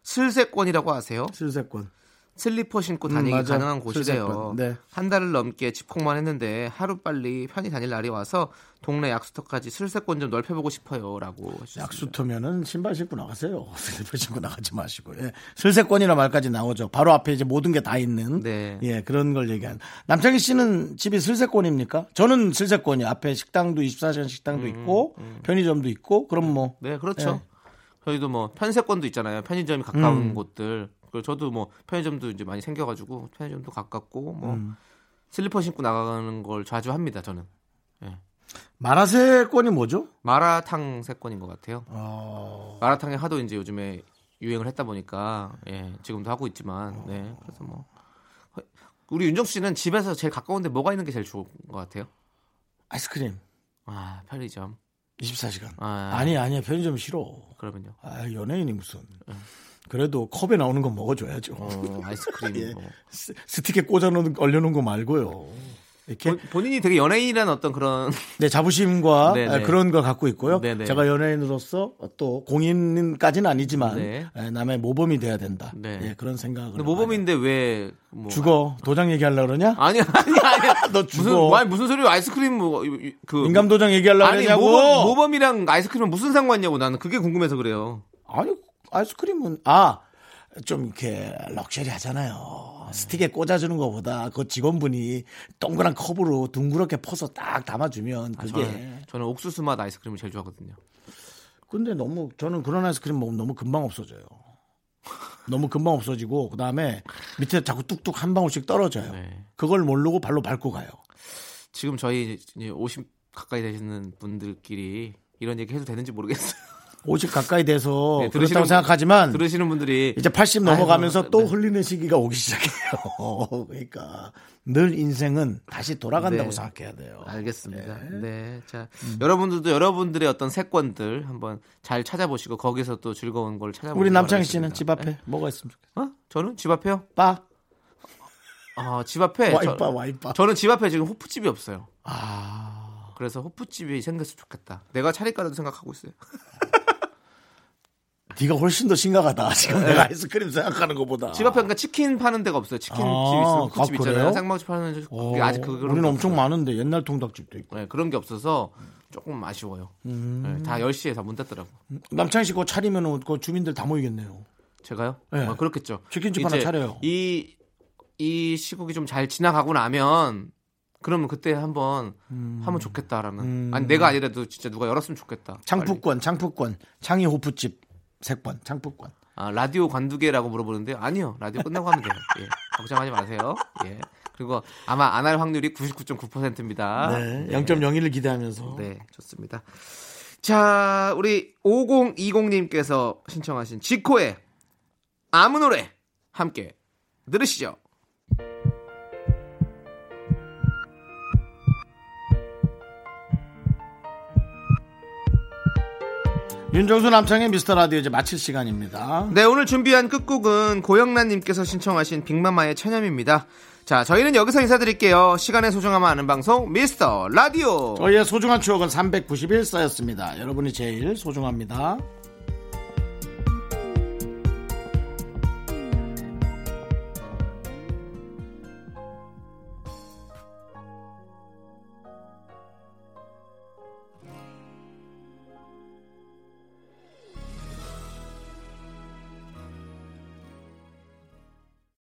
슬세권이라고 아세요? 슬세권. 슬리퍼 신고 음, 다니기 맞아. 가능한 곳이래요. 네. 한 달을 넘게 집콕만 했는데 하루 빨리 편히 다닐 날이 와서 동네 약수터까지 슬세권 좀 넓혀보고 싶어요라고. 약수터면은 신발 신고 나가세요. 슬리퍼 신고 나가지 마시고. 예. 슬세권이라 말까지 나오죠. 바로 앞에 이제 모든 게 다 있는. 네. 예, 그런 걸 얘기한. 남창희 씨는 집이 슬세권입니까? 저는 슬세권이 앞에 식당도 24시간 식당도 있고 편의점도 있고 그럼 뭐 네, 그렇죠. 예. 저희도 뭐 편세권도 있잖아요. 편의점이 가까운 음. 곳들. 그리고 저도 뭐 편의점도 이제 많이 생겨가지고 편의점도 가깝고 뭐 음. 슬리퍼 신고 나가는 걸 자주 합니다. 저는 마라세권이 뭐죠? 마라탕 세권인 것 같아요. 어, 마라탕이 하도 이제 요즘에 유행을 했다 보니까 예, 지금도 하고 있지만 네, 그래서 뭐 우리 윤정 씨는 집에서 제일 가까운데 뭐가 있는 게 제일 좋은 것 같아요? 아이스크림 아 편의점. 24시간. 아. 아니 아니야 편의점 싫어. 그러면요. 아 연예인이 무슨. 그래도 컵에 나오는 건 먹어줘야죠. 어, 아이스크림. 예. 뭐. 스- 스틱에 꽂아놓은 얼려놓은 거 말고요. 이렇게 본- 본인이 되게 연예인이라는 어떤 그런 네, 자부심과 네네. 아, 그런 걸 갖고 있고요. 네네. 제가 연예인으로서 또 공인까지는 아니지만 네. 에, 남의 모범이 돼야 된다. 네. 예, 그런 생각을. 모범인데 왜 뭐, 죽어 도장 얘기하려 그러냐? 아니 아니 아니 너 무슨 죽어. 아니, 무슨 소리 아이스크림 뭐그 인감 도장 얘기하려 그러냐고. 모범, 모범이랑 아이스크림은 무슨 상관이냐고 나는 그게 궁금해서 그래요. 아니 아이스크림은 아 좀 이렇게 럭셔리 하잖아요. 스틱에 꽂아주는 것보다 그 직원분이 동그란 컵으로 둥그렇게 퍼서 딱 담아주면 아, 그게. 저는, 저는 옥수수 맛 아이스크림을 제일 좋아하거든요. 근데 너무 저는 그런 아이스크림 먹으면 너무 금방 없어져요. 너무 금방 없어지고 그 다음에 밑에 자꾸 뚝뚝 한 방울씩 떨어져요. 네. 그걸 모르고 발로 밟고 가요. 지금 저희 이제 50 가까이 되시는 분들끼리 이런 얘기 해도 되는지 모르겠어요. 50 가까이 돼서 네, 그렇다고 들으시는- 생각하지만 들으시는 분들이 이제 80 넘어가면서 아이고, 또 네. 흘리는 시기가 오기 시작해요. 그러니까 늘 인생은 다시 돌아간다고 네. 생각해야 돼요. 알겠습니다. 네. 자, 여러분들도 여러분들의 어떤 세권들 한번 잘 찾아보시고 거기서 또 즐거운 걸 찾아보시고 우리 남창희 씨는 집 앞에 뭐가 있습니까? 어? 저는 집 앞에요? 바, 아, 집 앞에 와이바, 저, 와이바. 저는 집 앞에 지금 호프집이 없어요. 아, 그래서 호프집이 생겼으면 좋겠다. 내가 차릴까라도 생각하고 있어요. 네가 훨씬 더 심각하다. 지금 내가 아이스크림 생각하는 것보다. 네. 집 앞에 그러니까 치킨 파는 데가 없어요. 치킨 아, 집 있으면 호프집 아, 있잖아요. 그래요? 쌍방집 파는 그게 아직 그런 우리는 게 엄청 없어요. 많은데 옛날 통닭집도 있고. 네, 그런 게 없어서 조금 아쉬워요. 음. 네, 다 10시에 다 문 닫더라고. 남창희 씨 그거 차리면 그 주민들 다 모이겠네요. 제가요? 네. 아, 그렇겠죠. 치킨집 하나 차려요. 이, 이 시국이 좀 잘 지나가고 나면 그러면 그때 한번 하면 좋겠다라는. 음. 아니 내가 아니라도 진짜 누가 열었으면 좋겠다. 창푸권, 창푸권, 창희 호프집 색번, 창푸권. 아, 라디오 관두개라고 물어보는데 아니요. 라디오 끝나고 하면 돼요. 예. 걱정하지 마세요. 예. 그리고 아마 안 할 확률이 99.9%입니다. 네, 0.01을 기대하면서. 네, 좋습니다. 자, 우리 5020님께서 신청하신 지코의 아무 노래 함께 들으시죠. 윤정수 남창의 미스터 라디오 이제 마칠 시간입니다. 네, 오늘 준비한 끝곡은 고영란님께서 신청하신 빅마마의 천염입니다. 자, 저희는 여기서 인사드릴게요. 시간의 소중함을 아는 방송, 미스터 라디오. 저희의 소중한 추억은 391 쌓였습니다. 여러분이 제일 소중합니다.